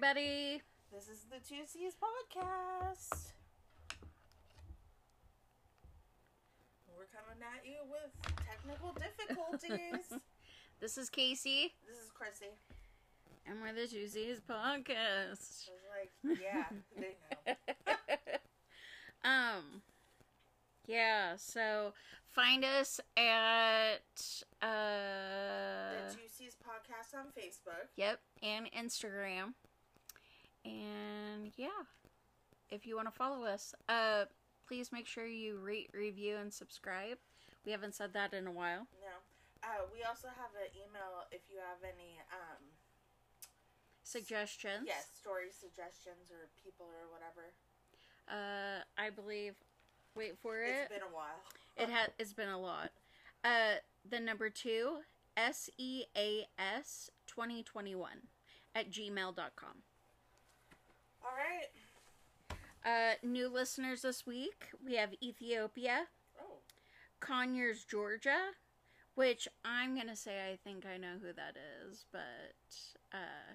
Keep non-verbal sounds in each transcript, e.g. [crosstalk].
everybody. This is the Two C's podcast. We're coming at you with technical difficulties. [laughs] This is Casey, this is Chrissy. and we're the Two C's podcast. I was like, yeah, they [laughs] know. Um, yeah. So find us at The uh, Two C's podcast on Facebook. yep, and Instagram, and yeah. If you want to follow us, uh, please make sure you rate, review, and subscribe. We haven't said that in a while. No. Uh, we also have an email if you have any, um, Suggestions. yes, story suggestions or people or whatever. Uh, I believe. Wait for it. It's been a while. It has. It's been a lot. Uh, the number two, S E A S twenty twenty one, at gmail.com. All right. Uh, new listeners this week. We have Ethiopia, Oh, Conyers, Georgia, which I'm gonna say I think I know who that is, but uh,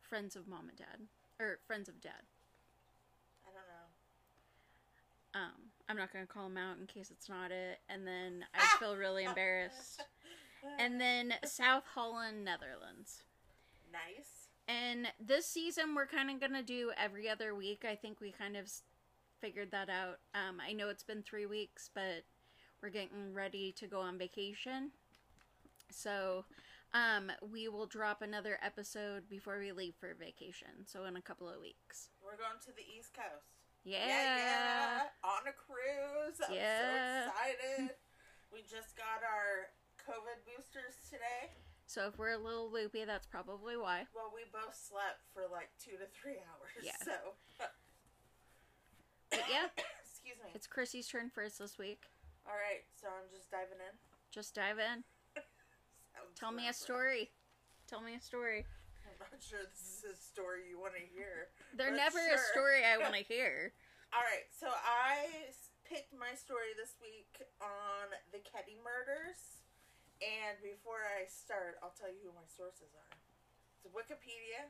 friends of mom and dad or friends of dad. I don't know. Um, I'm not gonna call them out in case it's not it, and then I feel really embarrassed. [laughs] And then South Holland, Netherlands. Nice. And this season, we're kind of going to do every other week. I think we kind of figured that out. Um, I know it's been three weeks, but we're getting ready to go on vacation. So um, we will drop another episode before we leave for vacation. So in a couple of weeks. We're going to the East Coast. Yeah. yeah, On a cruise. I'm Yeah. so excited. We just got our COVID boosters today. So if we're a little loopy, that's probably why. Well, we both slept for like two to three hours. Yeah. So, [coughs] But yeah, [coughs] excuse me. it's Chrissy's turn first this week. All right, so I'm just diving in. Just dive in. [laughs] Tell me a story. Tell me a story. I'm not sure this is a story you want to hear. They're never a story I want to [laughs] hear. All right, so I picked my story this week on the Keddie murders. And before I start, I'll tell you who my sources are. It's Wikipedia,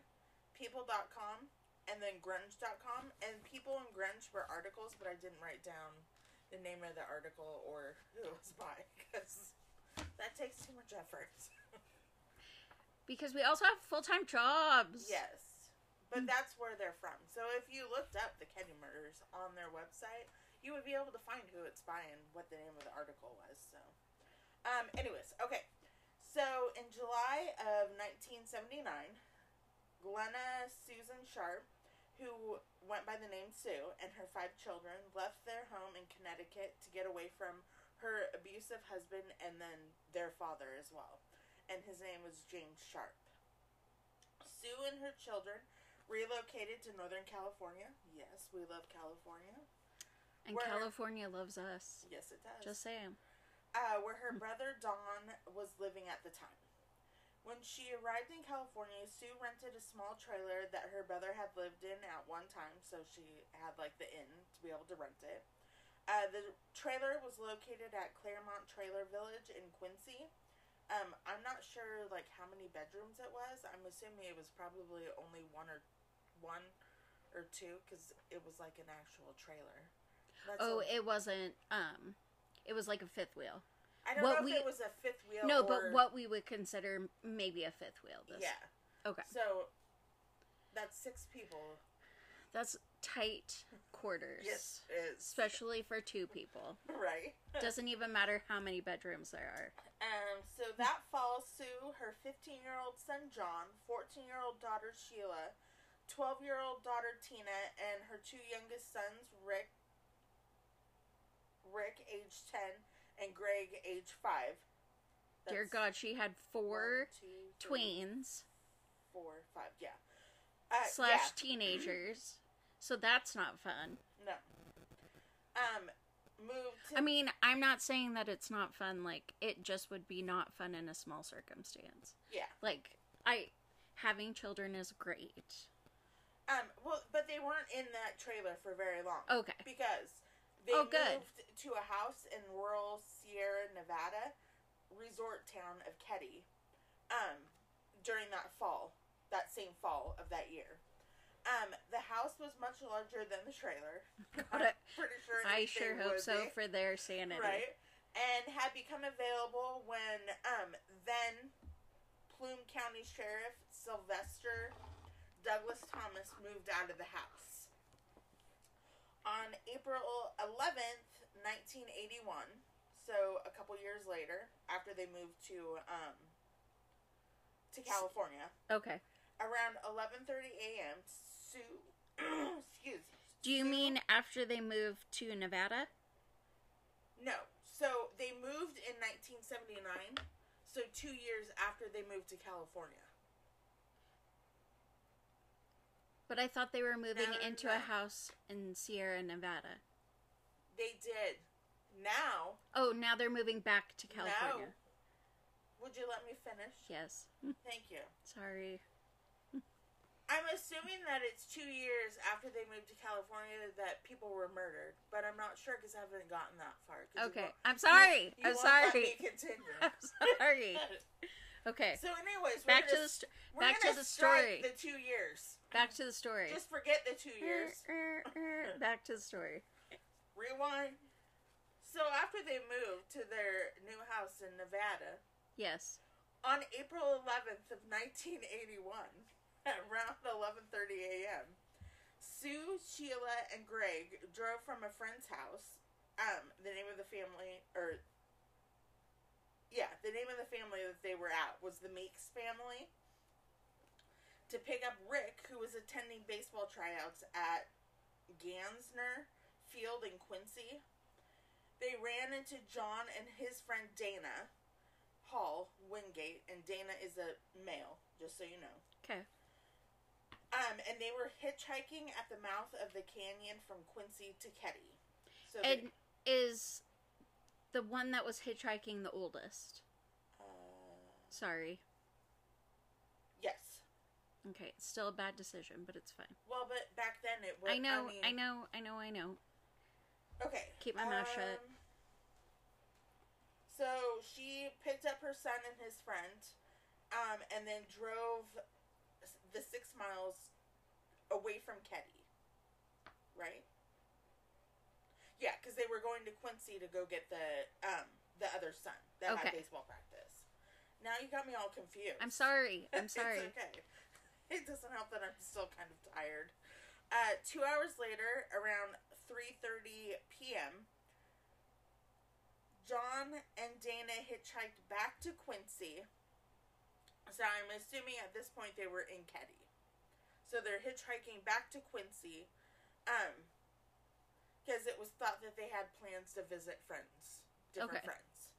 People.com, and then Grunge.com. And People and Grunge were articles, but I didn't write down the name of the article or who it was by because that takes too much effort. Because we also have full time jobs. Yes. But hmm. that's where they're from. So if you looked up the Kennedy murders on their website, you would be able to find who it's by and what the name of the article was. So, um, anyways, okay. So in July of 1979, Glenna Susan Sharp, who went by the name Sue, and her five children left their home in Connecticut to get away from her abusive husband and then their father as well. And his name was James Sharp. Sue and her children relocated to Northern California. Yes, we love California. And Where- California loves us. Yes, it does. Just saying. Uh, where her brother Don was living at the time. When she arrived in California, Sue rented a small trailer that her brother had lived in at one time, so she had like the inn to be able to rent it. Uh, the trailer was located at Claremont Trailer Village in Quincy. Um, I'm not sure like how many bedrooms it was. I'm assuming it was probably only one or one or two because it was like an actual trailer. That's Oh, it wasn't. Um, it was like a fifth wheel. I don't what know we- if it was a fifth wheel. No, or, but what we would consider maybe a fifth wheel. This. Yeah. Okay. So that's six people. That's tight quarters. Yes, it is. Especially for two people. [laughs] Right. Doesn't even matter how many bedrooms there are. Um. So that fall, Sue, her 15-year-old son John, 14-year-old daughter Sheila, 12-year-old daughter Tina, and her two youngest sons, Rick, Rick, age 10, and Greg, age 5. Dear God, she had four one, two, three, tweens four, five. Yeah. Uh, slash yeah. teenagers. So that's not fun. No. Um, moved to. I mean, I'm not saying that it's not fun. Like, it just would be not fun in a small circumstance. yeah. Like, I. Having children is great. Um, well, but they weren't in that trailer for very long. Okay. Because they Oh, good. moved to a house in rural Sierra Nevada resort town of Keddie um, during that fall, that same fall of that year. Um, the house was much larger than the trailer. [laughs] Got it. [laughs] Pretty sure. I sure hope so be. for their sanity. Right. And had become available when um, then Plumas County Sheriff Sylvester Douglas Thomas moved out of the house. On April 11th, 1981, so a couple years later, after they moved to um, to California, Okay. around 11:30 a.m., Sue, [clears throat] excuse. Do you Sue- mean after they moved to Nevada? No. So they moved in 1979. So two years after they moved to California. But I thought they were moving No, no, into a house in Sierra Nevada. They did. Now, Oh, now they're moving back to California. would you let me finish? Yes. [laughs] Thank you. Sorry. I'm assuming that it's two years after they moved to California that people were murdered, but I'm not sure because I haven't gotten that far. Okay. I'm sorry. you I'm won't let sorry. continue. [laughs] I'm sorry. [laughs] Okay. so, anyways, Back to the st- back to the story. The two years. Back to the story. Just forget the two years. [laughs] Back to the story. Rewind. So after they moved to their new house in Nevada, Yes. on April 11th of 1981, at [laughs] around 11:30 a.m., Sue, Sheila, and Greg drove from a friend's house. Um, the name of the family, or yeah, the name of the family that they were at was the Meeks family. To pick up Rick, who was attending baseball tryouts at Gansner Field in Quincy. They ran into John and his friend Dana Hall Wingate, and Dana is a male, just so you know. Okay. Um, and they were hitchhiking at the mouth of the canyon from Quincy to Keddie. So they, And is the one that was hitchhiking the oldest? uh, Sorry. Okay. It's still a bad decision, but it's fine. Well, but back then it was. I know. mean, I know. I know. I know. Okay. Keep my mouth shut. um, So she picked up her son and his friend, um, and then drove the six miles away from Keddie. Right? Yeah, because they were going to Quincy to go get the um, the other son that had baseball practice. Now you got me all confused. I'm sorry. I'm [laughs] sorry. it's okay. [laughs] It doesn't help that I'm still kind of tired. Uh, two hours later, around 3:30 p.m., John and Dana hitchhiked back to Quincy. So I'm assuming at this point they were in Keddie. So they're hitchhiking back to Quincy, um, because it was thought that they had plans to visit friends, different Okay. friends.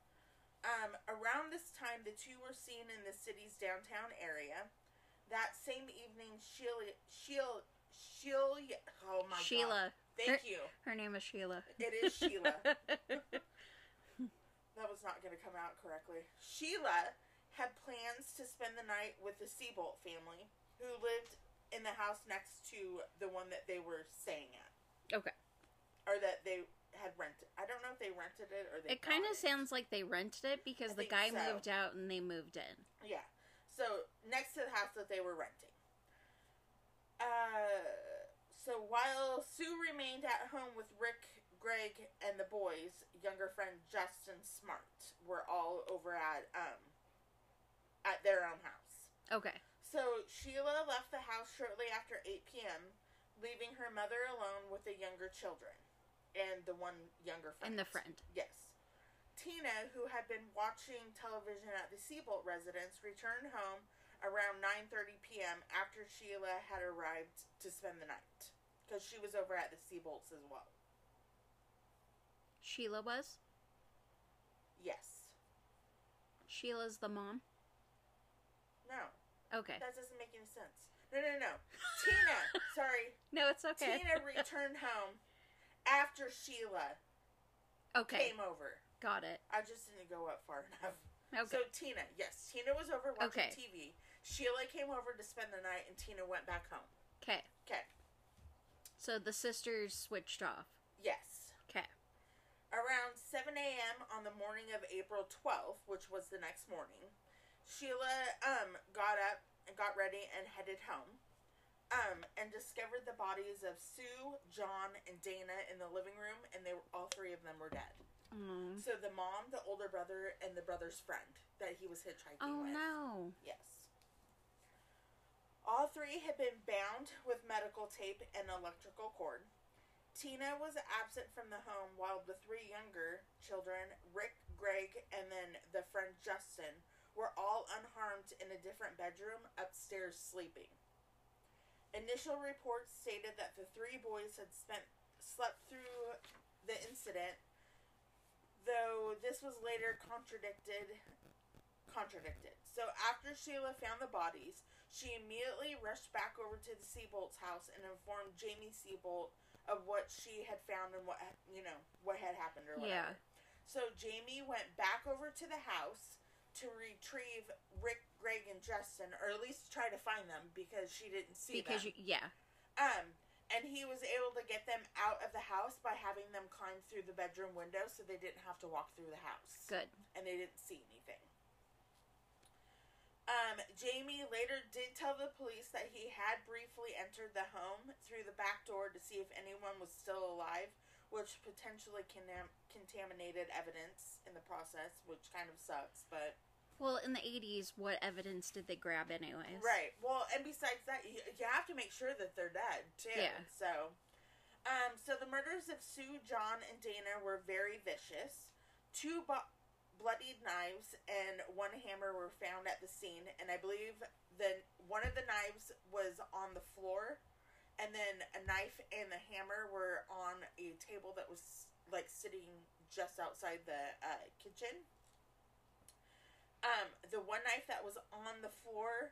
Um, around this time, the two were seen in the city's downtown area. That same evening, Sheila, Sheila, Sheila, oh my god, Sheila. thank you. Her name is Sheila. It is Sheila. [laughs] That was not going to come out correctly. Sheila had plans to spend the night with the Seabolt family, who lived in the house next to the one that they were staying at, okay. or that they had rented. I don't know if they rented it or they. It kind of sounds like they rented it because I the guy so. moved out and they moved in. Yeah. So next to the house that they were renting. Uh, so while Sue remained at home with Rick, Greg, and the boys, younger friend Justin Smart were all over at um at their own house. Okay. So Sheila left the house shortly after 8 p.m., leaving her mother alone with the younger children and the one younger friend. And the friend. Yes. Tina, who had been watching television at the Seabolt residence, returned home around 9:30 p.m. after Sheila had arrived to spend the night because she was over at the Seabolts as well. Sheila was? Yes. Sheila's the mom? No, Okay. that doesn't make any sense. No, no, no. Tina, [laughs] sorry. No, it's okay. Tina returned home after Sheila okay. came over. Got it. I just didn't go up far [laughs] enough. Okay. So Tina, yes, Tina was over watching Okay. TV. Sheila came over to spend the night, and Tina went back home. Okay. Okay. So the sisters switched off. Yes. Okay. Around 7 a.m. on the morning of April 12th, which was the next morning, Sheila um got up and got ready and headed home. um, and discovered the bodies of Sue, John, and Dana in the living room, and they were all three of them were dead. Mm. So the mom, the older brother, and the brother's friend that he was hitchhiking Oh with. no. Yes. All three had been bound with medical tape and electrical cord. Tina was absent from the home while the three younger children, Rick, Greg, and then the friend Justin, were all unharmed in a different bedroom upstairs sleeping. Initial reports stated that the three boys had spent slept through the incident, though this was later contradicted contradicted. So after Sheila found the bodies, she immediately rushed back over to the Seabolt's house and informed Jamie Seabolt of what she had found and what you know what had happened or whatever. Yeah. So Jamie went back over to the house to retrieve Rick, Greg, and Justin, or at least try to find them because she didn't see Because them. you, yeah. Um, and he was able to get them out of the house by having them climb through the bedroom window, so they didn't have to walk through the house Good. and they didn't see anything. Um, Jamie later did tell the police that he had briefly entered the home through the back door to see if anyone was still alive, which potentially conam- contaminated evidence in the process, which kind of sucks, but Well, in the 80s, what evidence did they grab anyways? Right. Well, and besides that, you, you have to make sure that they're dead too. Yeah. So, um, so the murders of Sue, John, and Dana were very vicious. Two bo- bloodied knives and one hammer were found at the scene, and I believe the one of the knives was on the floor, and then a knife and the hammer were on a table that was like sitting just outside the uh, kitchen. Um, the one knife that was on the floor,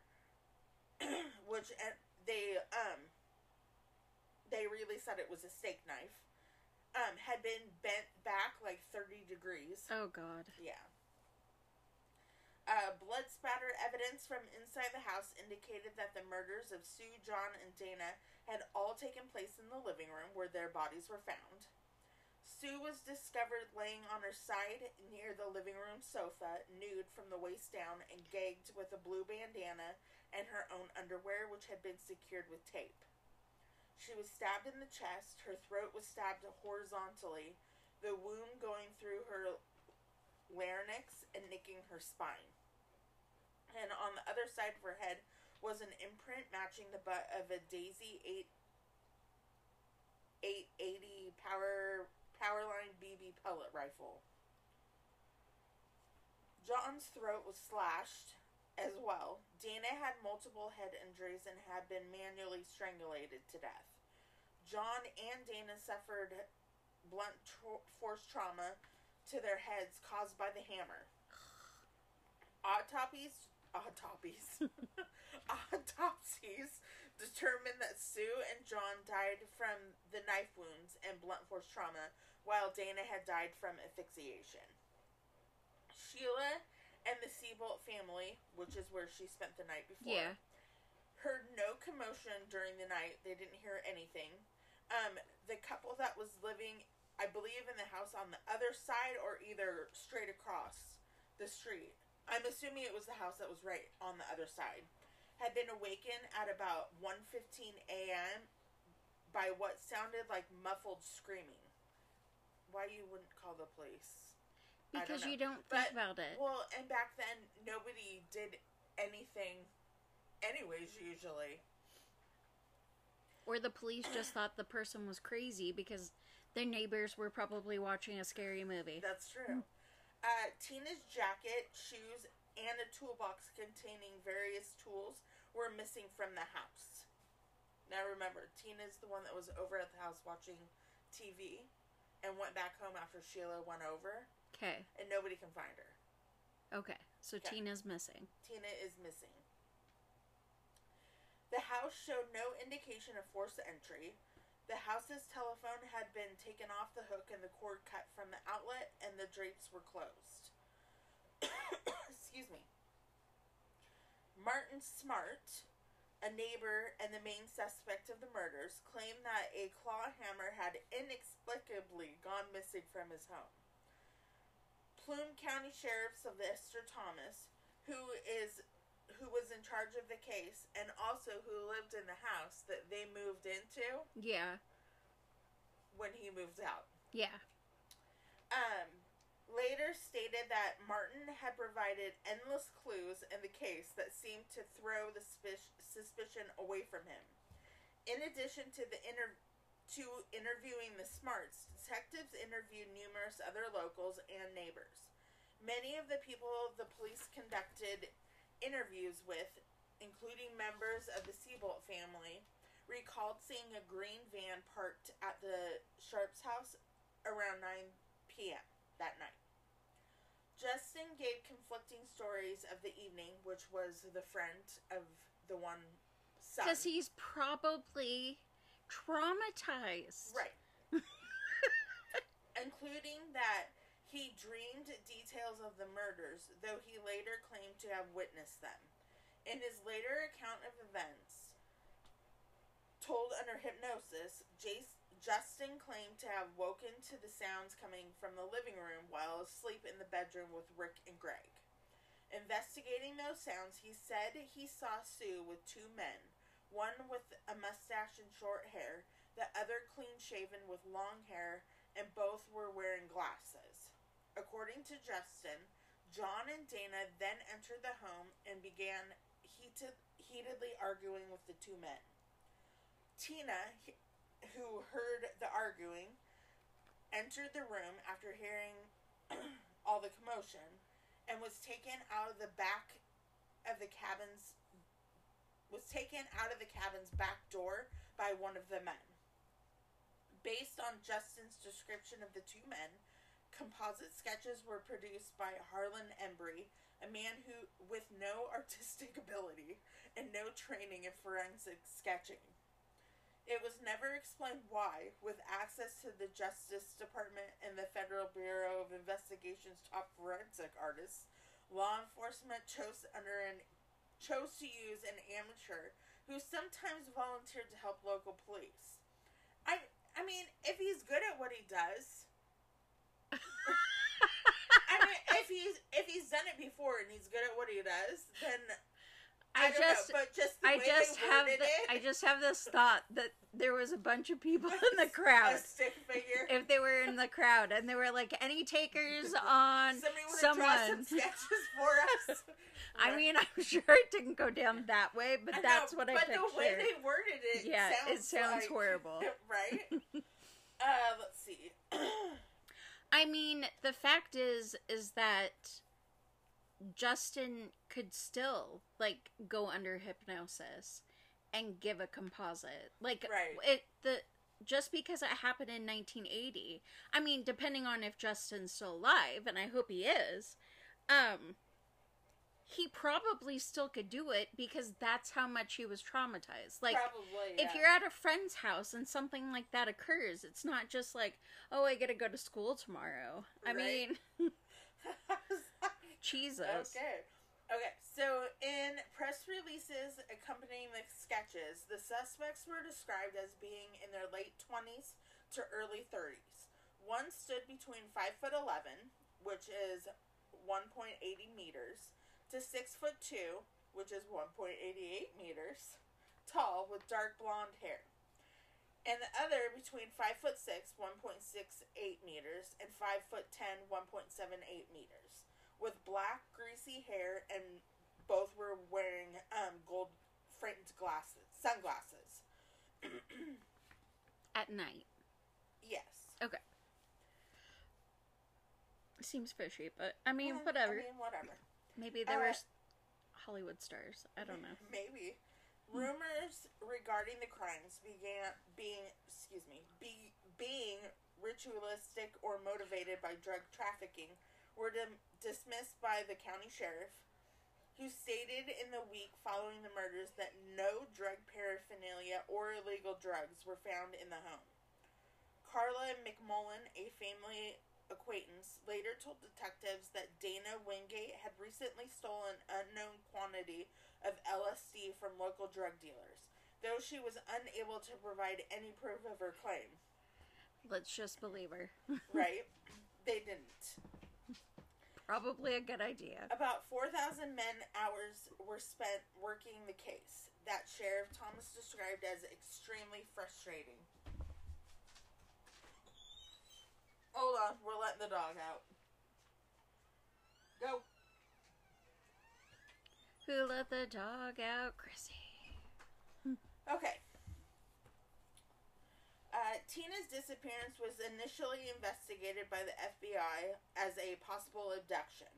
[clears throat] which they um, they really said it was a steak knife, um, had been bent back like thirty degrees. Oh, God. Yeah. Uh, blood spatter evidence from inside the house indicated that the murders of Sue, John, and Dana had all taken place in the living room where their bodies were found. Sue was discovered laying on her side near the living room sofa, nude from the waist down and gagged with a blue bandana and her own underwear, which had been secured with tape. She was stabbed in the chest, her throat was stabbed horizontally, the wound going through her larynx and nicking her spine. And on the other side of her head was an imprint matching the butt of a Daisy 8 880 power Powerline BB pellet rifle. John's throat was slashed as well. Dana had multiple head injuries and had been manually strangulated to death. John and Dana suffered blunt tr- force trauma to their heads caused by the hammer. Autopsies, autopsies, [laughs] autopsies determined that Sue and John died from the knife wounds and blunt force trauma, while Dana had died from asphyxiation. Sheila and the Seabolt family, which is where she spent the night before, Yeah. heard no commotion during the night. They didn't hear anything. Um, the couple that was living, I believe, in the house on the other side or either straight across the street. I'm assuming it was the house that was right on the other side. Had been awakened at about 1:15 a.m. by what sounded like muffled screaming. Why you wouldn't call the police? I don't Because you don't think But- about it. Well, and back then nobody did anything anyways usually. Or the police just thought the person was crazy because their neighbors were probably watching a scary movie. That's true. Uh, Tina's jacket, shoes, and a toolbox containing various tools were missing from the house. Now remember, Tina's the one that was over at the house watching TV and went back home after Sheila went over, Okay. and nobody can find her. Okay. So Okay. Tina's missing. Tina is missing. The house showed no indication of forced entry. The house's telephone had been taken off the hook and the cord cut from the outlet, and the drapes were closed. [coughs] Excuse me. Martin Smart, a neighbor and the main suspect of the murders, claimed that a claw hammer had inexplicably gone missing from his home. Plumas County Sheriff Sylvester Thomas, who is who was in charge of the case and also who lived in the house that they moved into Yeah. when he moved out. Yeah. Um, later stated that Martin had provided endless clues in the case that seemed to throw the suspicion away from him. In addition to the inter- to interviewing the Smarts, detectives interviewed numerous other locals and neighbors. Many of the people the police conducted interviews with, including members of the Seabolt family, recalled seeing a green van parked at the Sharps house around 9 p.m. that night. Justin gave conflicting stories of the evening, which was the friend of the one son. Because he's probably traumatized. Right. [laughs] Including that he dreamed details of the murders, though he later claimed to have witnessed them. In his later account of events, told under hypnosis, Jace, Justin claimed to have woken to the sounds coming from the living room while asleep in the bedroom with Rick and Greg. Investigating those sounds, he said he saw Sue with two men, one with a mustache and short hair, the other clean shaven with long hair, and both were wearing glasses. According to Justin, John and Dana then entered the home and began heated, heatedly arguing with the two men. Tina, who heard the arguing, entered the room after hearing [clears throat] all the commotion and was taken out of the back of the cabin's was taken out of the cabin's back door by one of the men. Based on Justin's description of the two men, composite sketches were produced by Harlan Embry, a man who with no [laughs] artistic ability and no training in forensic sketching. It was never explained why, with access to the Justice Department and the Federal Bureau of Investigation's top forensic artists, law enforcement chose under an chose to use an amateur who sometimes volunteered to help local police. I I mean, if he's good at what he does, [laughs] I mean, if he's if he's done it before and he's good at what he does, then I, I just know. But just I just have the, it, I just have this thought that there was a bunch of people [laughs] in the crowd. If they were in the crowd and they were like any takers [laughs] on Somebody draw some someone. sketches for us. [laughs] I mean, I'm sure it didn't go down that way, but I know, that's what I but pictured. the way they worded it, yeah, sounds it sounds like- horrible. right? uh, let's see. I mean, the fact is is that Justin could still like go under hypnosis and give a composite. Like Right. it the just because it happened in 1980. I mean, depending on if Justin's still alive and I hope he is, um he probably still could do it because that's how much he was traumatized. Like Probably. if you're at a friend's house and something like that occurs, it's not just like, oh, I gotta go to school tomorrow. I mean, [laughs] [laughs] Jesus. Okay. Okay, so in press releases accompanying the sketches, the suspects were described as being in their late 20s to early 30s. One stood between 5 foot 11, which is 1.80 meters, to 6 foot 2, which is 1.88 meters, tall with dark blonde hair. And the other between 5 foot 6, 1.68 meters, and 5 foot 10, 1.78 meters with black greasy hair and both were wearing um, gold framed glasses sunglasses [clears throat] At night. yes Okay. Seems fishy, but I mean, Well, whatever. i mean whatever Maybe they uh, were Hollywood stars. I don't know. [laughs] maybe rumors regarding the crimes began being excuse me be, being ritualistic or motivated by drug trafficking were dismissed by the county sheriff who stated in the week following the murders that no drug paraphernalia or illegal drugs were found in the home. Carla McMullen, a family acquaintance, later told detectives that Dana Wingate had recently stolen unknown quantity of LSD from local drug dealers, though she was unable to provide any proof of her claim. Let's just believe her. [laughs] Right? they didn't. Probably a good idea. About 4,000 men hours were spent working the case that Sheriff Thomas described as extremely frustrating. Hold on, we're letting the dog out. Go. Who let the dog out? Chrissy. Okay. Uh, Tina's disappearance was initially investigated by the FBI as a possible abduction.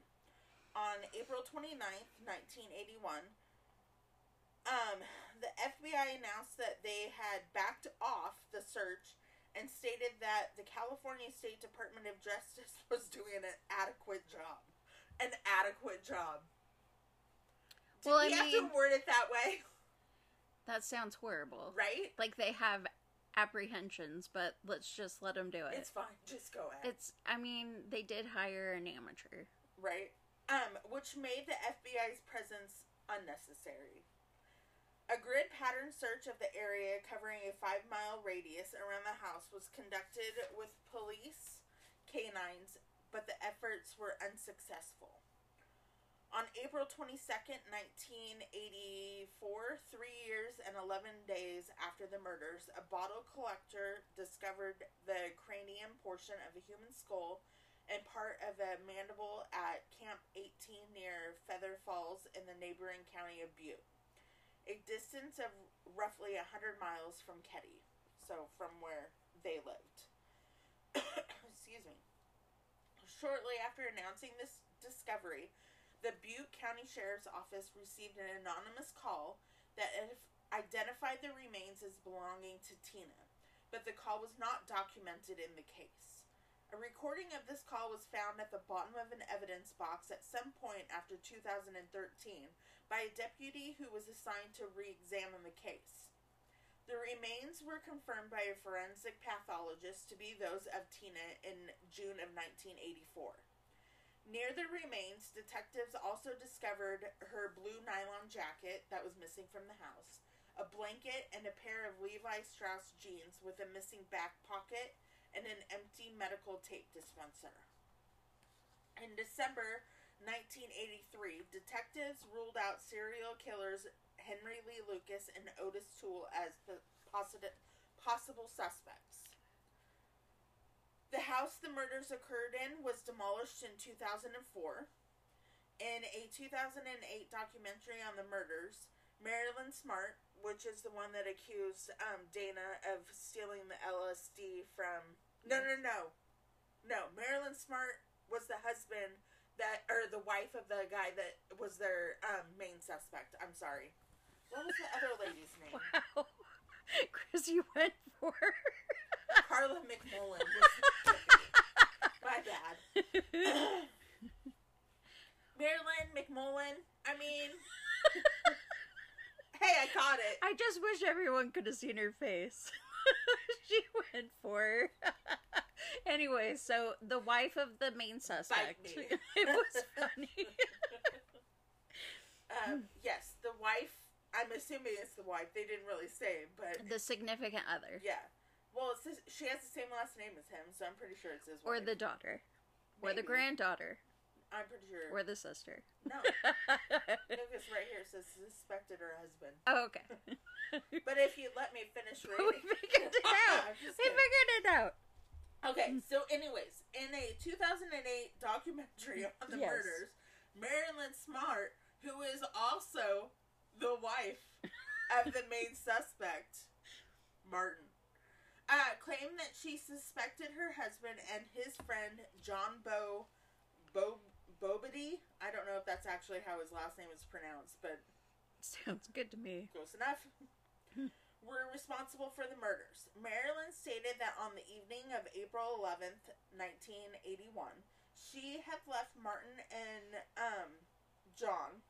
On April 29th, 1981, um, the FBI announced that they had backed off the search and stated that the California State Department of Justice [laughs] was doing an adequate job. An adequate job. Did Well, we I have mean- to word it that way, That sounds horrible. right? Like they have apprehensions, but let's just let them do it. It's fine. Just go ahead. It's. I mean, they did hire an amateur. right? Um, which made the FBI's presence unnecessary. A grid pattern search of the area covering a five mile radius around the house was conducted with police canines, but the efforts were unsuccessful. On April 22nd, 1984, three years and 11 days after the murders, a bottle collector discovered the cranium portion of a human skull and part of a mandible at Camp 18 near Feather Falls in the neighboring county of Butte, a distance of roughly 100 miles from Keddie, so from where they lived. [coughs] Excuse me. Shortly after announcing this discovery, the Butte County Sheriff's Office received an anonymous call that identified the remains as belonging to Tina, but the call was not documented in the case. A recording of this call was found at the bottom of an evidence box at some point after 2013 by a deputy who was assigned to re examine the case. The remains were confirmed by a forensic pathologist to be those of Tina in June of 1984. Near the remains, detectives also discovered her blue nylon jacket that was missing from the house, a blanket, and a pair of Levi Strauss jeans with a missing back pocket and an empty medical tape dispenser. In December 1983, detectives ruled out serial killers Henry Lee Lucas and Otis Toole as the possi- possible suspects. The house the murders occurred in was demolished in 2004. In a 2008 documentary on the murders, Marilyn Smart, which is the one that accused um, Dana of stealing the LSD from. No, no, no. No, Marilyn Smart was the husband that, or the wife of the guy that was their um, main suspect. I'm sorry. What was the other lady's name? Wow. [laughs] Chris, you went for. Carla McMullen. [laughs] My bad. [laughs] Marilyn McMullen. I mean, [laughs] hey, I caught it. I just wish everyone could have seen her face. [laughs] she went for. anyway, so the wife of the main suspect. it was funny. Um, yes, the wife. I'm assuming it's the wife. They didn't really say, but the significant other. yeah. Well, it's this, she has the same last name as him, so I'm pretty sure it's his Or wife. the daughter. Or the granddaughter. I'm pretty sure. Or the sister. no, [laughs] because right here says suspected her husband. oh, okay. [laughs] But if you let me finish [laughs] reading. we figured it out. We figured it out. Okay, so anyways, in a 2008 documentary on the Yes. murders, Marilyn Smart, who is also the wife of the main suspect, Martin, uh, claimed that she suspected her husband and his friend John Bo, Bo Bobity. I don't know if that's actually how his last name is pronounced, but Sounds good to me. Close enough. [laughs] were responsible for the murders. Marilyn stated that on the evening of April 11th, 1981, she had left Martin and um, John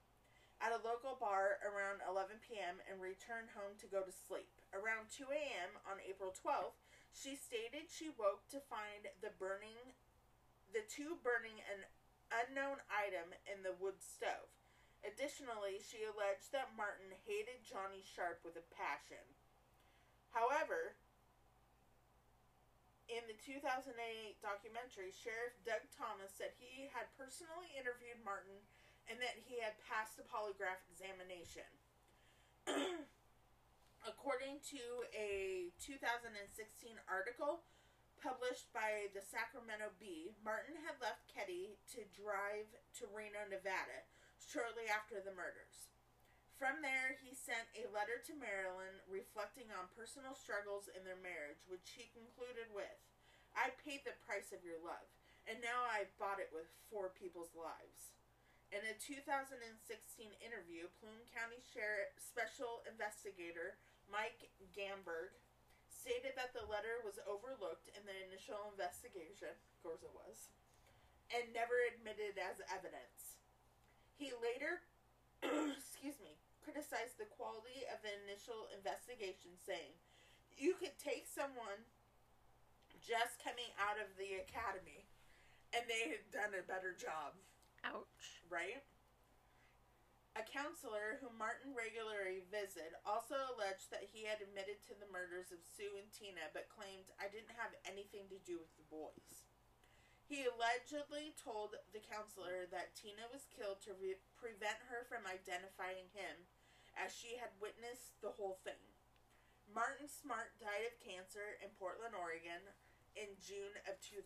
at a local bar around 11 p.m. and returned home to go to sleep. Around 2 a.m. on April 12th, she stated she woke to find the burning the two burning an unknown item in the wood stove. Additionally, she alleged that Martin hated Johnny Sharp with a passion. However, in the 2008 documentary, Sheriff Doug Thomas said he had personally interviewed Martin and that he had passed a polygraph examination. [clears throat] According to a 2016 article published by the Sacramento Bee, Martin had left Keddie to drive to Reno, Nevada, shortly after the murders. From there, he sent a letter to Marilyn reflecting on personal struggles in their marriage, which he concluded with I paid the price of your love, and now I've bought it with four people's lives. In a 2016 interview, Plumas County Sheriff Special Investigator Mike Gamberg stated that the letter was overlooked in the initial investigation, of course it was, and never admitted as evidence. He later, [clears throat] excuse me, criticized the quality of the initial investigation, saying, You could take someone just coming out of the academy and they had done a better job, Ouch. right? A counselor whom Martin regularly visited also alleged that he had admitted to the murders of Sue and Tina, but claimed, I didn't have anything to do with the boys. He allegedly told the counselor that Tina was killed to re- prevent her from identifying him, as she had witnessed the whole thing. Martin Smart died of cancer in Portland, Oregon in June of 2000.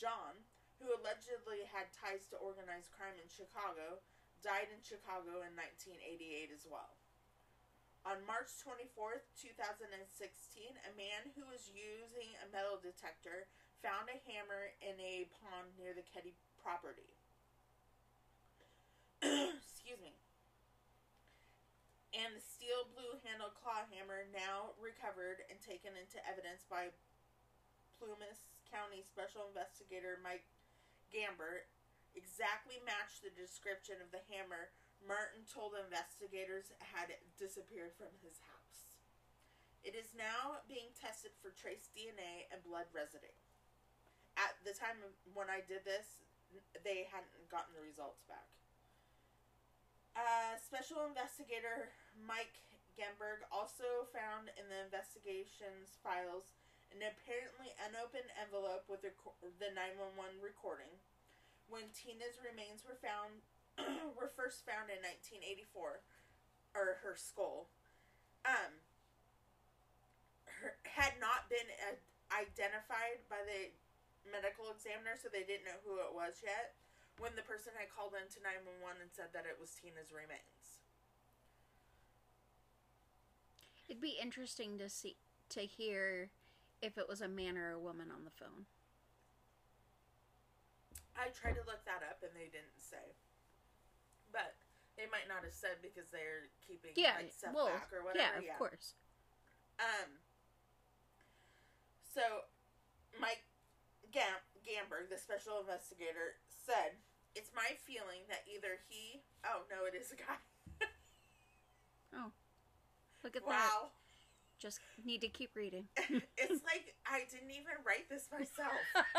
John, who allegedly had ties to organized crime in Chicago, died in Chicago in 1988 as well. On March 24, 2016, a man who was using a metal detector found a hammer in a pond near the Keddie property. [clears throat] Excuse me. And the steel blue handled claw hammer, now recovered and taken into evidence by Plumas County Special Investigator Mike Gamber, exactly matched the description of the hammer Martin told investigators had disappeared from his house. It is now being tested for trace DNA and blood residue. At the time when I did this, they hadn't gotten the results back. Uh, Special Investigator Mike Gamberg also found in the investigation's files an apparently unopened envelope with the, the 911 recording. When Tina's remains were found, [clears throat] were first found in 1984, or her skull, um, her, had not been identified by the medical examiner, so they didn't know who it was yet. When the person had called into 911 and said that it was Tina's remains. It'd be interesting to see to hear if it was a man or a woman on the phone. I tried to look that up and they didn't say. But they might not have said because they're keeping Yeah, like, stuff well, back or whatever. yeah, of course. Um. So, Mike Gam- Gamberg, the special investigator, said, "It's my feeling that either he, oh no, it is a guy. [laughs] Oh, look at that. wow, Just need to keep reading. [laughs] it's [laughs] like I didn't even write this myself. [laughs]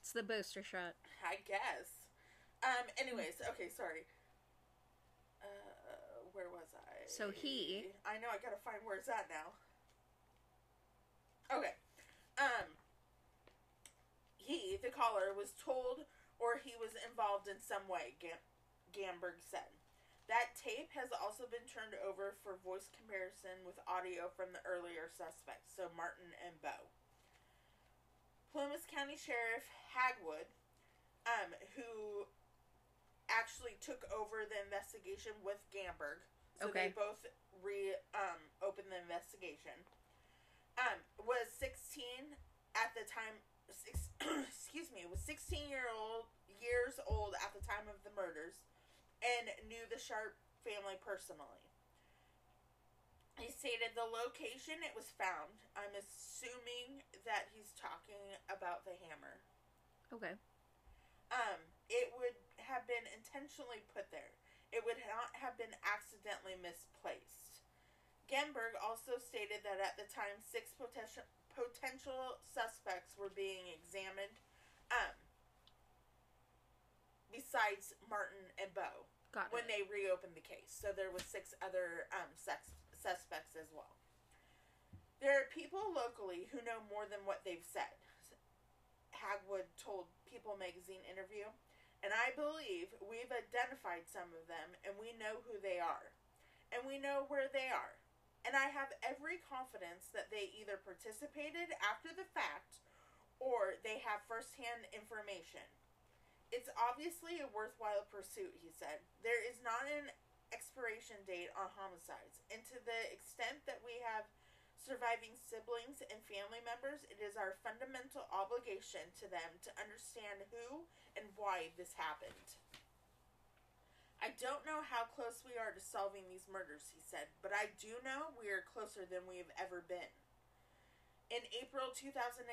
it's the booster shot. I guess. Um. Anyways, okay. Sorry. Uh, where was I? So he- I know. I gotta find where it's at now. Okay. Um. He, the caller, was told or he was involved in some way. Gam- Gamberg said. That tape has also been turned over for voice comparison with audio from the earlier suspects, so Martin and Bo. Plumas County Sheriff Hagwood, um, who actually took over the investigation with Gamberg, so Okay. they both re um, opened the investigation. Um, was sixteen at the time. Six, [coughs] excuse me, was sixteen year old years old at the time of the murders, and knew the Sharp family personally. He stated the location it was found. I'm assuming that he's talking about the hammer. Okay. Um, it would have been intentionally put there. It would not have been accidentally misplaced. Gamberg also stated that at the time six potential potential suspects were being examined. Um, besides Martin and Bo Got when it. they reopened the case. So there was six other um, sex, suspects as well. There are people locally who know more than what they've said. Hagwood told People magazine interview, and I believe we've identified some of them and we know who they are. And we know where they are. And I have every confidence that they either participated after the fact or they have firsthand information. It's obviously a worthwhile pursuit, he said. There is not an expiration date on homicides, and to the extent that we have surviving siblings and family members, it is our fundamental obligation to them to understand who and why this happened. I don't know how close we are to solving these murders, he said, but I do know we are closer than we have ever been. In April 2018,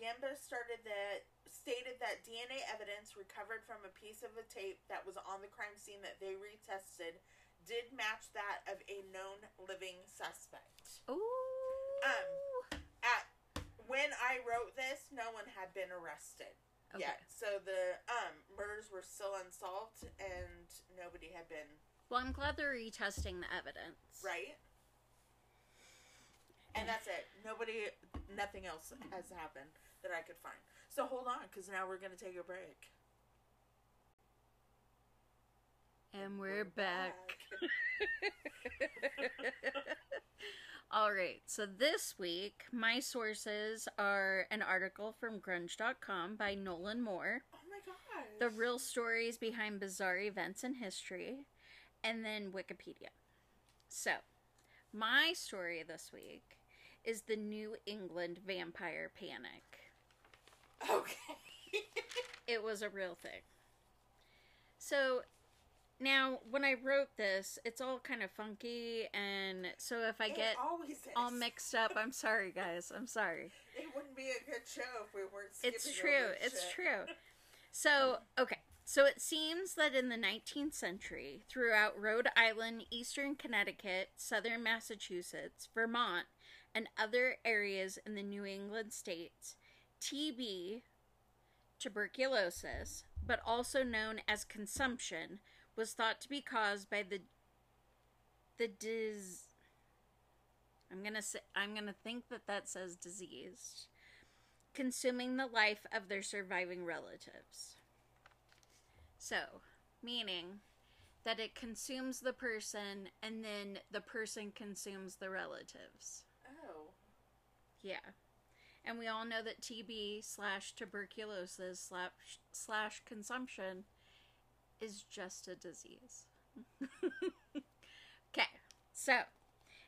Gamberg started that stated that DNA evidence recovered from a piece of a tape that was on the crime scene that they retested did match that of a known living suspect. Ooh. Um, at when I wrote this, no one had been arrested Okay. yet, so the um murders were still unsolved, and nobody had been Well, I'm glad they're retesting the evidence. right. And that's it. Nobody, nothing else has happened that I could find. So hold on, because now we're gonna take a break. And we're back. [laughs] All right, so this week, my sources are an article from grunge.com by Nolan Moore, Oh my gosh. the real stories behind bizarre events in history, and then Wikipedia. So, my story this week is the New England vampire panic. Okay. [laughs] It was a real thing. So, now when I wrote this, it's all kind of funky, and so if I It get all mixed up, I'm sorry, guys. I'm sorry. It wouldn't be a good show if we weren't. It's true. It's shit. true. So, [laughs] okay. So it seems that in the 19th century, throughout Rhode Island, eastern Connecticut, southern Massachusetts, Vermont, and other areas in the New England states, TB, tuberculosis, but also known as consumption, was thought to be caused by the the dis I'm to say I'm going to think that that says disease consuming the life of their surviving relatives. So, meaning that it consumes the person and then the person consumes the relatives. Oh. Yeah. And we all know that TB slash tuberculosis slash, consumption is just a disease. [laughs] okay, so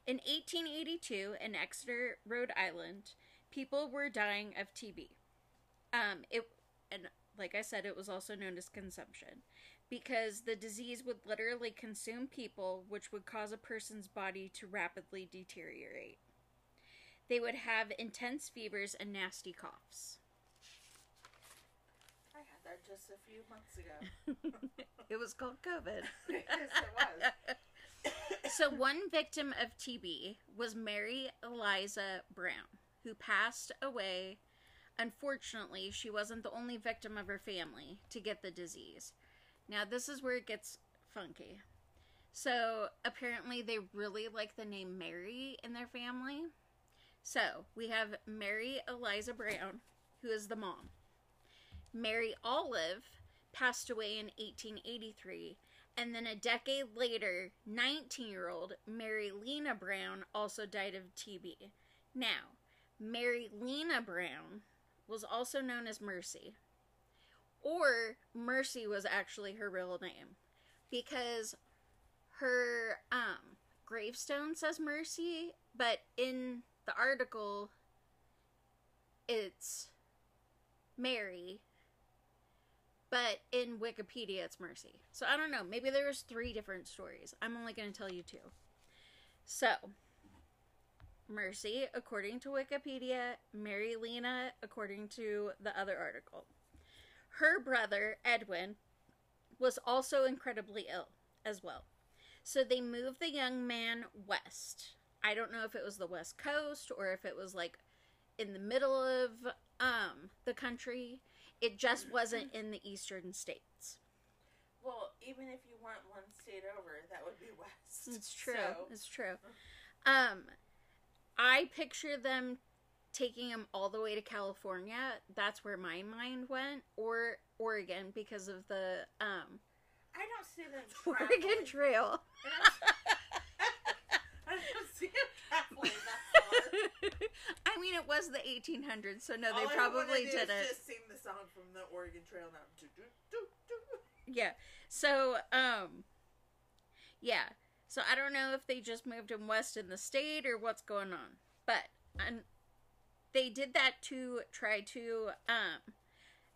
in 1882 in Exeter, Rhode Island, people were dying of TB. Um, it and like I said, it was also known as consumption because the disease would literally consume people, which would cause a person's body to rapidly deteriorate. They would have intense fevers and nasty coughs. I had that just a few months ago. [laughs] it was called COVID. [laughs] yes, it was. [coughs] so one victim of TB was Mary Eliza Brown, who passed away. Unfortunately, she wasn't the only victim of her family to get the disease. Now, this is where it gets funky. So, apparently, they really like the name Mary in their family. So, we have Mary Eliza Brown, who is the mom. Mary Olive passed away in 1883, and then a decade later, 19 year old Mary Lena Brown also died of TB. Now, Mary Lena Brown was also known as Mercy, or Mercy was actually her real name because her um, gravestone says Mercy, but in the article, it's Mary but in Wikipedia it's Mercy. So I don't know. Maybe there was three different stories. I'm only going to tell you two. So Mercy, according to Wikipedia, Mary Lena, according to the other article. Her brother Edwin was also incredibly ill as well. So they moved the young man west. I don't know if it was the west coast or if it was like in the middle of um the country. It just wasn't in the eastern states. well, even if you went one state over, that would be [laughs] west. It's true. So, It's true. Um I picture them taking them all the way to California. That's where my mind went, or Oregon because of the um I don't see them [laughs] Oregon traveling. Trail. I see them traveling that far. [laughs] I mean, it was the 1800s, so no, they wanna probably did it. Just sing the song from the Oregon Trail now. Do, do, do, do. Yeah. So, um, yeah. So I don't know if they just moved him west in the state or what's going on, but and they did that to try to. Um,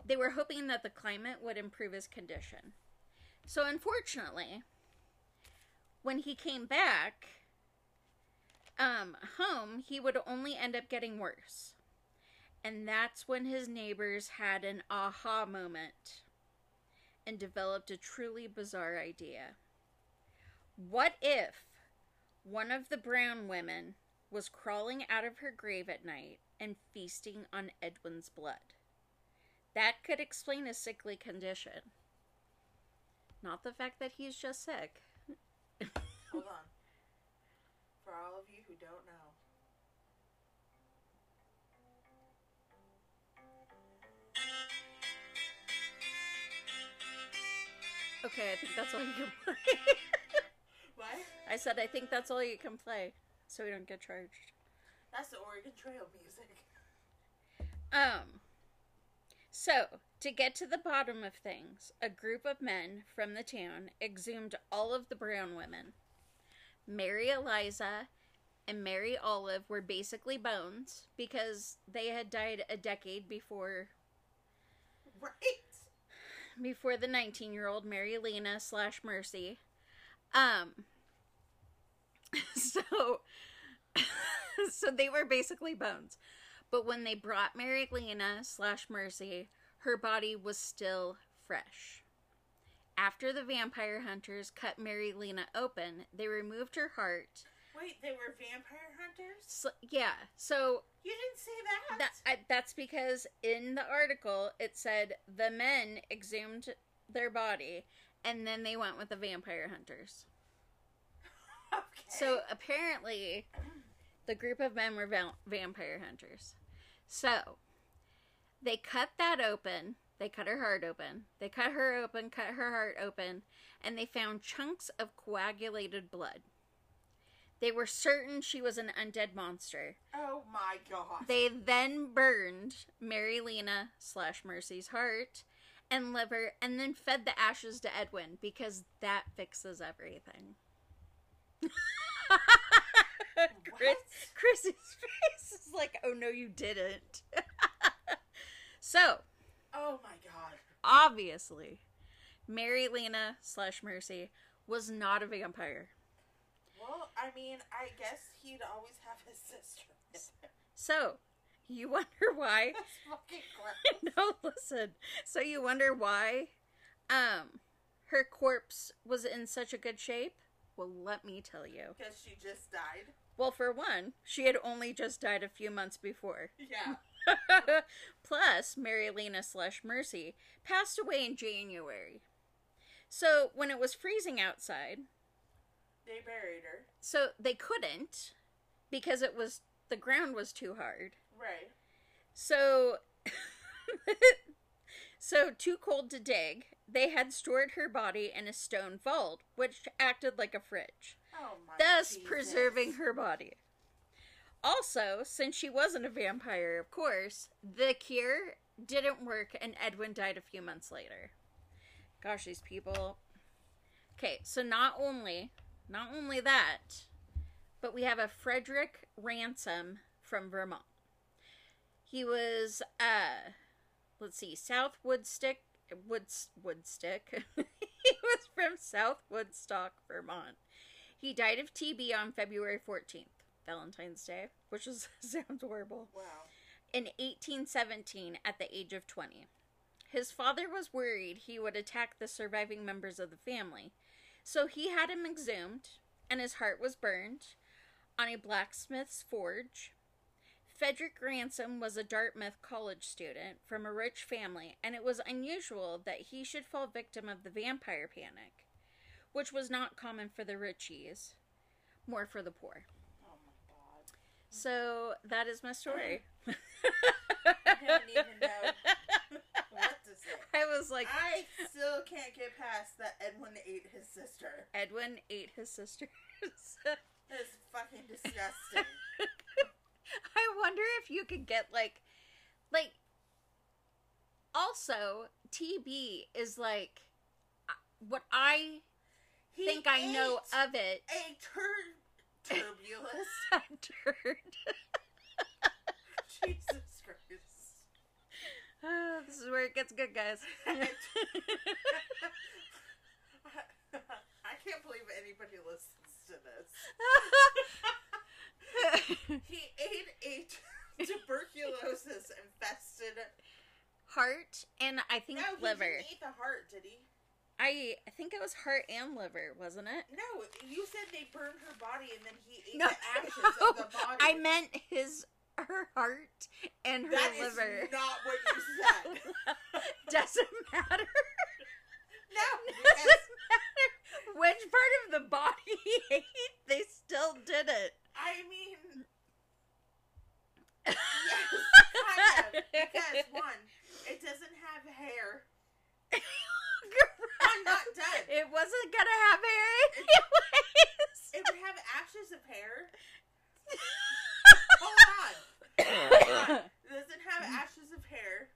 they were hoping that the climate would improve his condition. So unfortunately, when he came back um, home, he would only end up getting worse. And that's when his neighbors had an aha moment and developed a truly bizarre idea. What if one of the brown women was crawling out of her grave at night and feasting on Edwin's blood? That could explain his sickly condition. Not the fact that he's just sick. Hold on. For all of you who don't know, Okay, I think that's all you can [laughs] play. what? I said I think that's all you can play, so we don't get charged. That's the Oregon Trail music. Um, so, to get to the bottom of things, a group of men from the town exhumed all of the brown women. Mary Eliza and Mary Olive were basically bones because they had died a decade before Right. before the 19 year old Mary Lena slash Mercy. Um, [laughs] so, [laughs] so they were basically bones. But when they brought Mary Lena slash Mercy, her body was still fresh. After the vampire hunters cut Mary Lena open, they removed her heart. Wait, they were vampire hunters? So, yeah, so You didn't say that. that I, that's because in the article it said the men exhumed their body and then they went with the vampire hunters. [laughs] okay. So apparently, the group of men were va- vampire hunters. So they cut that open. They cut her heart open. They cut her open, cut her heart open, and they found chunks of coagulated blood. They were certain she was an undead monster. oh my god. They then burned Mary Lena slash Mercy's heart and liver and then fed the ashes to Edwin because that fixes everything. [laughs] Chris, Chris's [laughs] face is like, oh no, you didn't. [laughs] so, oh my god. obviously, Mary Lena slash Mercy was not a vampire. Well, I mean, I guess he'd always have his [laughs] sister. So, you wonder why [laughs] That's fucking [laughs] gross. no, listen. So you wonder why um her corpse was in such a good shape? Well, let me tell you. Because she just died. Well, for one, she had only just died a few months before. Yeah. [laughs] Plus, Mary Lena slash Mercy passed away in January. So when it was freezing outside, They buried her. so they couldn't because it was the ground was too hard. Right. So, [laughs] so too cold to dig, they had stored her body in a stone vault, which acted like a fridge, Oh my thus Jesus. preserving her body. Also, since she wasn't a vampire, of course, the cure didn't work and Edwin died a few months later. Gosh, these people. Okay, so not only, not only that, but we have a Frederick Ransom from Vermont. He was, uh, let's see, South Woodstick, Woods, Woodstick. [laughs] he was from South Woodstock, Vermont. He died of TB on February 14th, Valentine's Day, which is, [laughs] sounds horrible Wow. in 1817 at the age of 20. His father was worried he would attack the surviving members of the family, so he had him exhumed, and his heart was burned on a blacksmith's forge. Frederick Ransom was a Dartmouth college student from a rich family, and it was unusual that he should fall victim of the vampire panic, which was not common for the richies, more for the poor. So that is my story. [laughs] I don't even know what to say. I was like, I still can't get past that Edwin ate his sister. Edwin ate his sisters. [laughs] That is fucking disgusting. [laughs] I wonder if you could get like, like. Also, TB is like uh, what I He think I know of it. a tur- turbulus. [laughs] Turd. [laughs] Jesus Christ. Ah, this is where it gets good, guys. [laughs] I can't believe anybody listens to this. He ate a tuberculosis infested. heart and I think No, he liver. didn't eat the heart, did he? I I think it was heart and liver, wasn't it? Said they burned her body and then he ate No, the ashes no, of the body. I meant his her heart and her That liver. That is not what you [laughs] said. Doesn't matter. no, because Doesn't matter which part of the body he ate. They still did it. I mean, yes, kind of. Because one, it doesn't have hair. I'm not done. It wasn't gonna have hair It- anyways. It would have ashes of hair. Hold on. It doesn't have ashes of hair.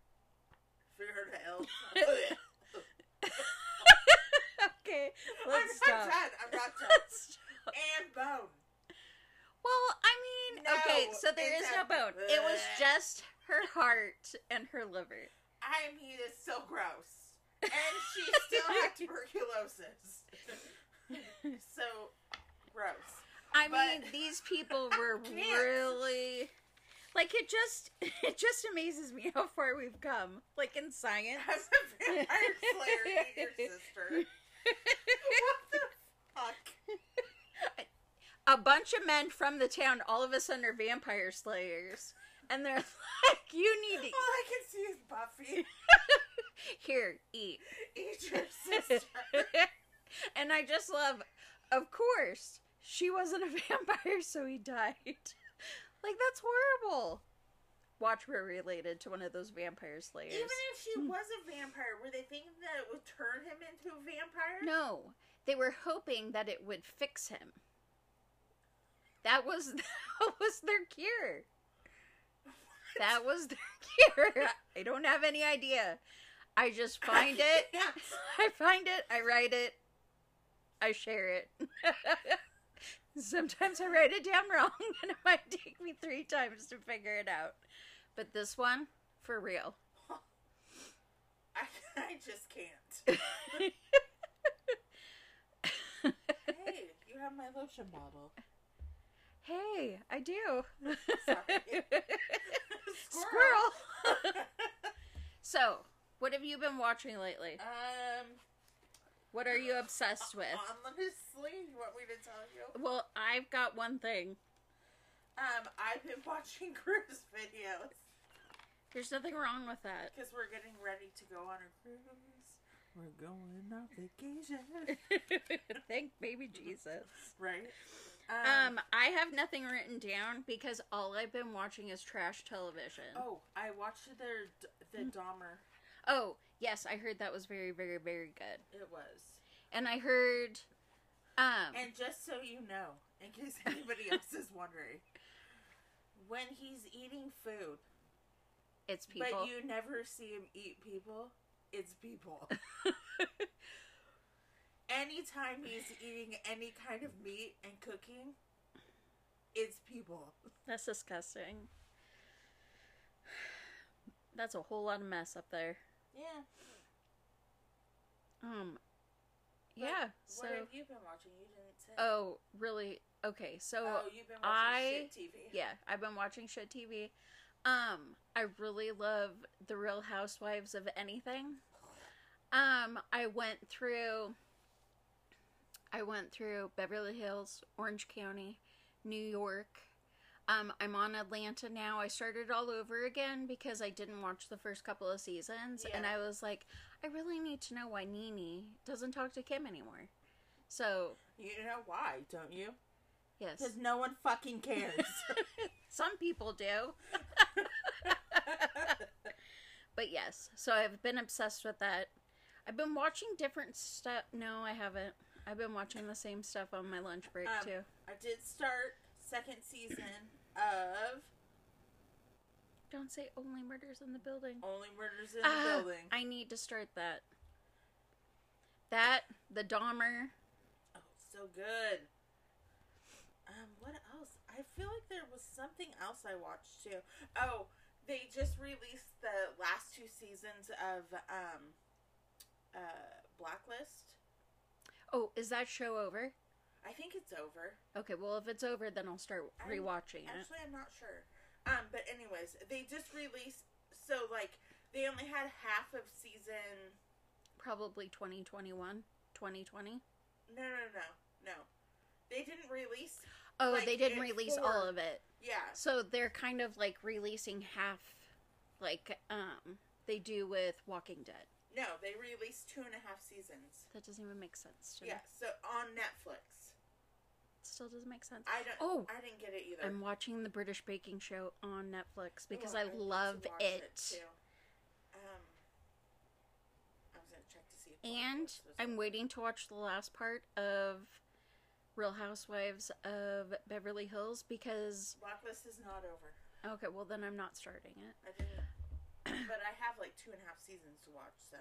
Figured it out. okay, I'm let's not stop. done. I'm not done. Let's stop. And bone. Well, I mean, No, okay, so there is it's no a- bone. It was just her heart and her liver. I mean, it's so gross. And she still had tuberculosis. so gross. I But- mean, these people were can't. really like it. Just it just amazes me how far we've come, like in science. As a vampire [laughs] slayer, eat your sister. what the fuck? A bunch of men from the town, all of a sudden, are vampire slayers, and they're [laughs] like, "You need to All I can see is Buffy. [laughs] here eat." Eat your sister. and I just love, of course, she wasn't a vampire, so he died. like that's horrible. Watch we're related to one of those vampire slayers. Even if she hmm. was a vampire, were they thinking that it would turn him into a vampire? No, they were hoping that it would fix him. That was [laughs] that was their cure. That was their [laughs] cure. I don't have any idea. I just [laughs] find it. Yes. I find it. I write it. I share it. Sometimes I write it down wrong, and it might take me three times to figure it out. But this one, for real. [laughs] I, I just can't. [laughs] Hey, you have my lotion bottle. hey, I do. Sorry. [laughs] Squirrel. so, what have you been watching lately? um, What are you obsessed with? honestly, you want me to tell you? Well, I've got one thing. Um, I've been watching cruise videos There's nothing wrong with that. because we're getting ready to go on a cruise. We're going on vacation, [laughs] Thank baby Jesus. right? Um, I have nothing written down because all I've been watching is trash television. oh, I watched their the Mm. Dahmer. Oh, yes, I heard that was very, very, very good. It was. And I heard, um, And just so you know, in case [laughs] anybody else is wondering, when he's eating food, it's people. but you never see him eat people, it's people. [laughs] Anytime he's eating any kind of meat and cooking, it's people. That's disgusting. That's a whole lot of mess up there. Yeah. Um, But yeah. So, what have you been watching? You didn't say. oh, really? Okay, so Oh, you've been watching I- shit TV. yeah, I've been watching shit TV. Um, I really love The Real Housewives of anything. Um, I went through I went through Beverly Hills, Orange County, New York. Um, I'm on Atlanta now. I started all over again because I didn't watch the first couple of seasons and I was like, I really need to know why Nene doesn't talk to Kim anymore. So, You know why, don't you? yes. Because no one fucking cares. [laughs] Some people do. [laughs] [laughs] but yes, so I've been obsessed with that. I've been watching different stuff. No, I haven't. I've been watching the same stuff on my lunch break Um, too. I did start second season of Don't say only murders in the building. Only Murders in Ah, the Building. I need to start that. That the Dahmer. Oh, so good. Um, what? I feel like there was something else I watched too. Oh, they just released the last two seasons of um, uh, Blacklist. Oh, is that show over? I think it's over. Okay, well if it's over, then I'll start I'm- rewatching it. Actually, I'm not sure. Um, but anyways, they just released. So like, they only had half of season. Probably 2021, 2020. No, no, no, no. They didn't release. Oh, Like, they didn't release for- all of it. Yeah. So they're kind of like releasing half, like um they do with Walking Dead. No, they released two and a half seasons. That doesn't even make sense to me. Yeah. So on Netflix. Still doesn't make sense. I don't. Oh, I didn't get it either. I'm watching the British Baking Show on Netflix because Oh, I to love it. too. Um, I was gonna check to see. If And I'm waiting to watch the last part of Real Housewives of Beverly Hills because Blacklist is not over. okay, well then I'm not starting it. I didn't. but I have like two and a half seasons to watch. So.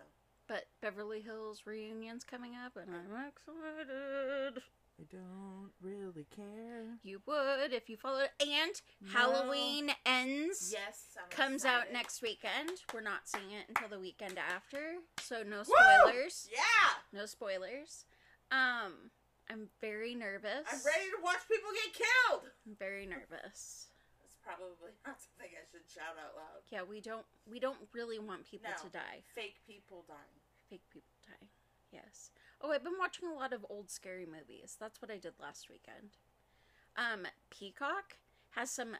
But Beverly Hills reunion's coming up and I'm excited. I don't really care. You would if you followed. And No. Halloween ends. Yes, I'm Comes out next weekend. We're not seeing it until the weekend after, so no Woo! spoilers. Yeah, No spoilers. Um, I'm very nervous. I'm ready to watch people get killed. I'm very nervous. That's probably not something I should shout out loud. Yeah, we don't we don't really want people No. to die. Fake people dying. Fake people die. Yes. Oh, I've been watching a lot of old scary movies. That's what I did last weekend. Um, Peacock has some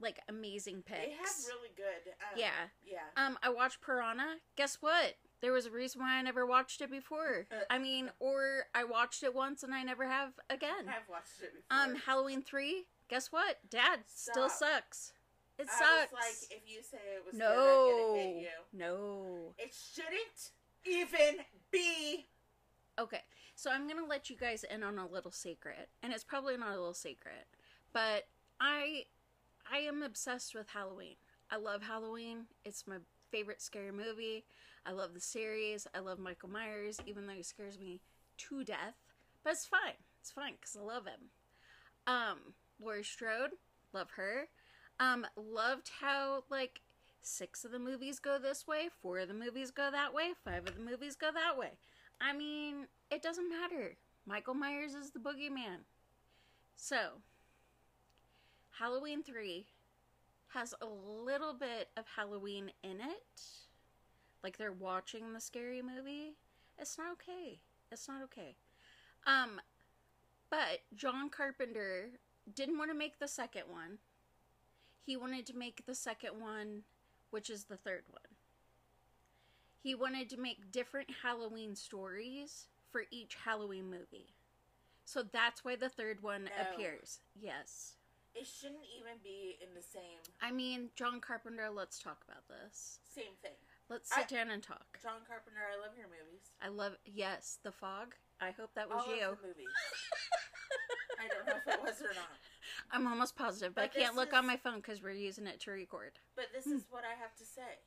like amazing picks. They have really good. Um, Yeah. Yeah. Um, I watched Piranha. Guess what? There was a reason why I never watched it before. I mean, or I watched it once and I never have again. I've watched it before. Um, Halloween three. Guess what? Dad still sucks. It I sucks. was like, if you say it was no, good, I'm gonna hit you. no. It shouldn't even be. Okay, so I'm gonna let you guys in on a little secret, and it's probably not a little secret, but I, I am obsessed with Halloween. I love Halloween. It's my favorite scary movie. I love the series. I love Michael Myers, even though he scares me to death. But it's fine. It's fine because I love him. Um, Laurie Strode, love her. Um, loved how like six of the movies go this way, four of the movies go that way, five of the movies go that way. I mean, it doesn't matter. Michael Myers is the boogeyman. So, Halloween 3 has a little bit of Halloween in it. Like they're watching the scary movie. It's not okay. It's not okay. Um, but John Carpenter didn't want to make the second one. He wanted to make the second one, which is the third one. He wanted to make different Halloween stories for each Halloween movie. So that's why the third one No. appears. Yes. It shouldn't even be in the same I mean, John Carpenter, let's talk about this. same thing. Let's I- sit down and talk. John Carpenter, I love your movies. I love, yes, The Fog. I hope that was All you. movies. [laughs] I don't know if it was or not. I'm almost positive, but, But I can't look on my phone because we're using it to record. But this Hmm. is what I have to say.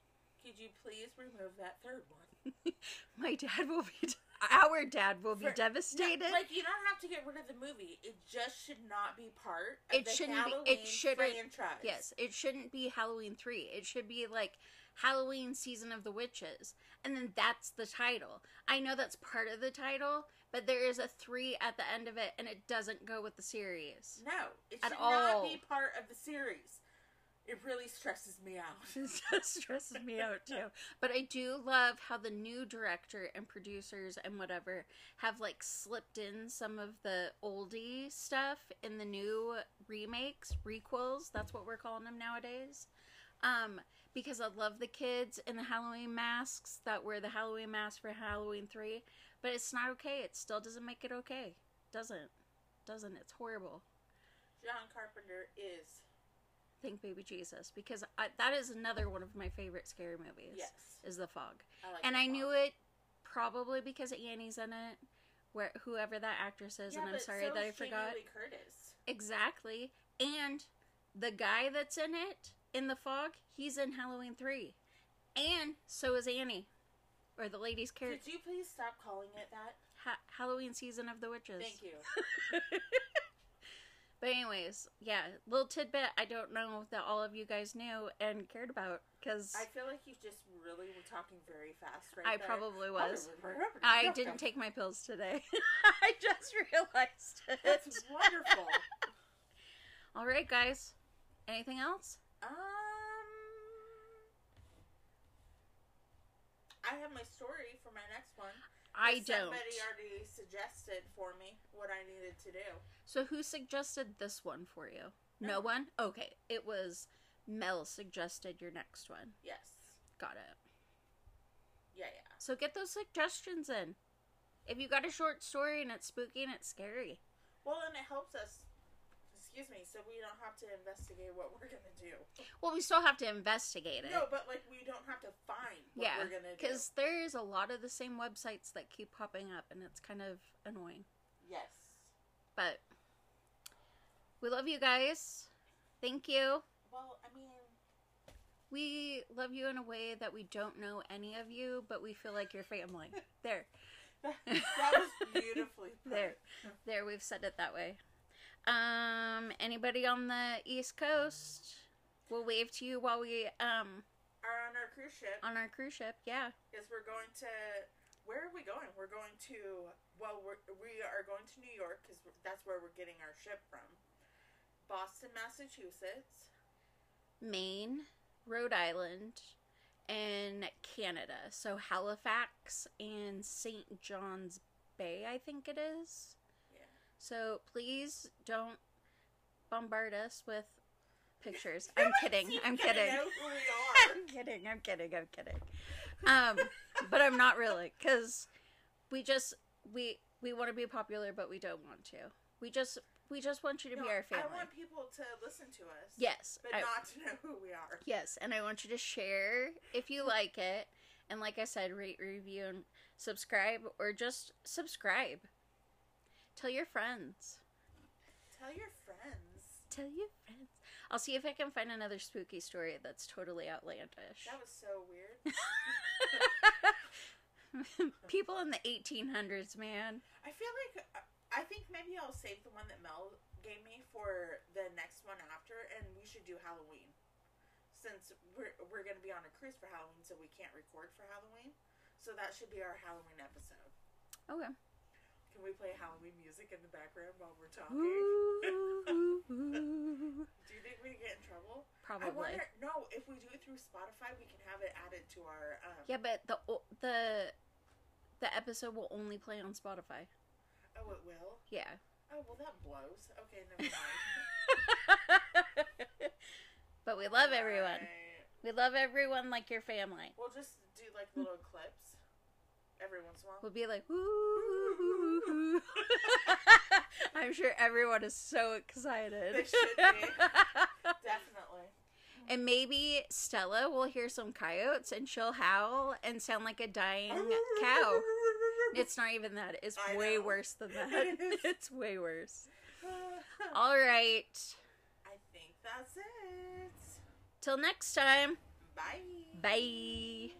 Could you please remove that third one? [laughs] My dad will be, our dad will be For- devastated. No, like you don't have to get rid of the movie. It just should not be part of It the shouldn't be- it shouldn't- franchise. Yes, it shouldn't be Halloween 3. It should be like Halloween Season of the Witches. And then that's the title. I know that's part of the title, but there is a 3 at the end of it and it doesn't go with the series. No, it should all. not be part of the series. It really stresses me out. [laughs] It stresses me out too. But I do love how the new director and producers and whatever have like slipped in some of the oldie stuff in the new remakes, requels. That's what we're calling them nowadays. Um, because I love the kids in the Halloween masks that wear the Halloween mask for Halloween three. But it's not okay. It still doesn't make it okay. Doesn't. Doesn't. It's horrible. John Carpenter is Think Baby Jesus because I, that is another one of my favorite scary movies. Yes. Is The Fog. I like and I one. knew it probably because Annie's in it, where whoever that actress is, Yeah, and I'm sorry so that I forgot Curtis. exactly. And the guy that's in it in the fog, he's in Halloween three, and so is Annie, or the lady's character. Could you please stop calling it that? Ha- Halloween season of the witches. Thank you. [laughs] But anyways, yeah, little tidbit I don't know that all of you guys knew and cared about because I feel like you just really were talking very fast right I there. probably was. I didn't take my pills today. [laughs] I just realized it. That's wonderful. [laughs] All right, guys. Anything else? Um, I have my story for my next one. I don't. Somebody already suggested for me what I needed to do. So who suggested this one for you? No, No. one? Okay. It was Mel suggested your next one. Yes. Got it. Yeah, yeah. So get those suggestions in. If you got a short story and it's spooky and it's scary. Well, and it helps us. Excuse me, so we don't have to investigate what we're gonna do. Well, we still have to investigate it. No, but like we don't have to find what yeah, we're gonna do. because there's a lot of the same websites that keep popping up, and it's kind of annoying. yes. But we love you guys. Thank you. Well, I mean, We love you in a way that we don't know any of you, but we feel like you're family. [laughs] There, that, that was beautifully [laughs] put. there, there. We've said it that way. Um, anybody on the East Coast? We'll wave to you while we um Are on our cruise ship on our cruise ship. Yeah. is we're going to. Where are we going? We're going to. Well, we're, we are going to New York because that's where we're getting our ship from. Boston, Massachusetts. Maine, Rhode Island, and Canada. So Halifax and St. John's Bay, I think it is. So please don't bombard us with pictures. [laughs] I'm kidding. I'm kidding. know who we. [laughs] I'm kidding. I'm kidding. I'm kidding. Um, but I'm not really because we just we we want to be popular, but we don't want to. We just we just want you to No, be our family. I want people to listen to us. yes, But I- not to know who we are. Yes, and I want you to share if you like it. And like I said, rate, review, and subscribe, or just subscribe. Tell your friends. Tell your friends. Tell your friends. I'll see if I can find another spooky story that's totally outlandish. That was so weird. [laughs] People in the 1800s, man. I feel like I think maybe I'll save the one that Mel gave me for the next one after, and we should do Halloween. Since we're we're gonna be on a cruise for Halloween, so we can't record for Halloween, so that should be our Halloween episode. Okay. Can we play Halloween music in the background while we're talking? Ooh. Do you think we get in trouble? Probably. I wonder. No, if we do it through Spotify, we can have it added to our. Um, Yeah, but the the the episode will only play on Spotify. Oh, it will. Yeah. Oh well, that blows. Okay, never mind. [laughs] but we love everyone. Alright. We love everyone like your family. We'll just do like little clips every once in a while. We'll be like, woo. [laughs] I'm sure everyone is so excited. They should be. [laughs] Definitely. and maybe Stella will hear some coyotes and she'll howl and sound like a dying cow. [laughs] It's not even that. It's I way know. worse than that. It's way worse. All right. I think that's it. Till next time. Bye. Bye.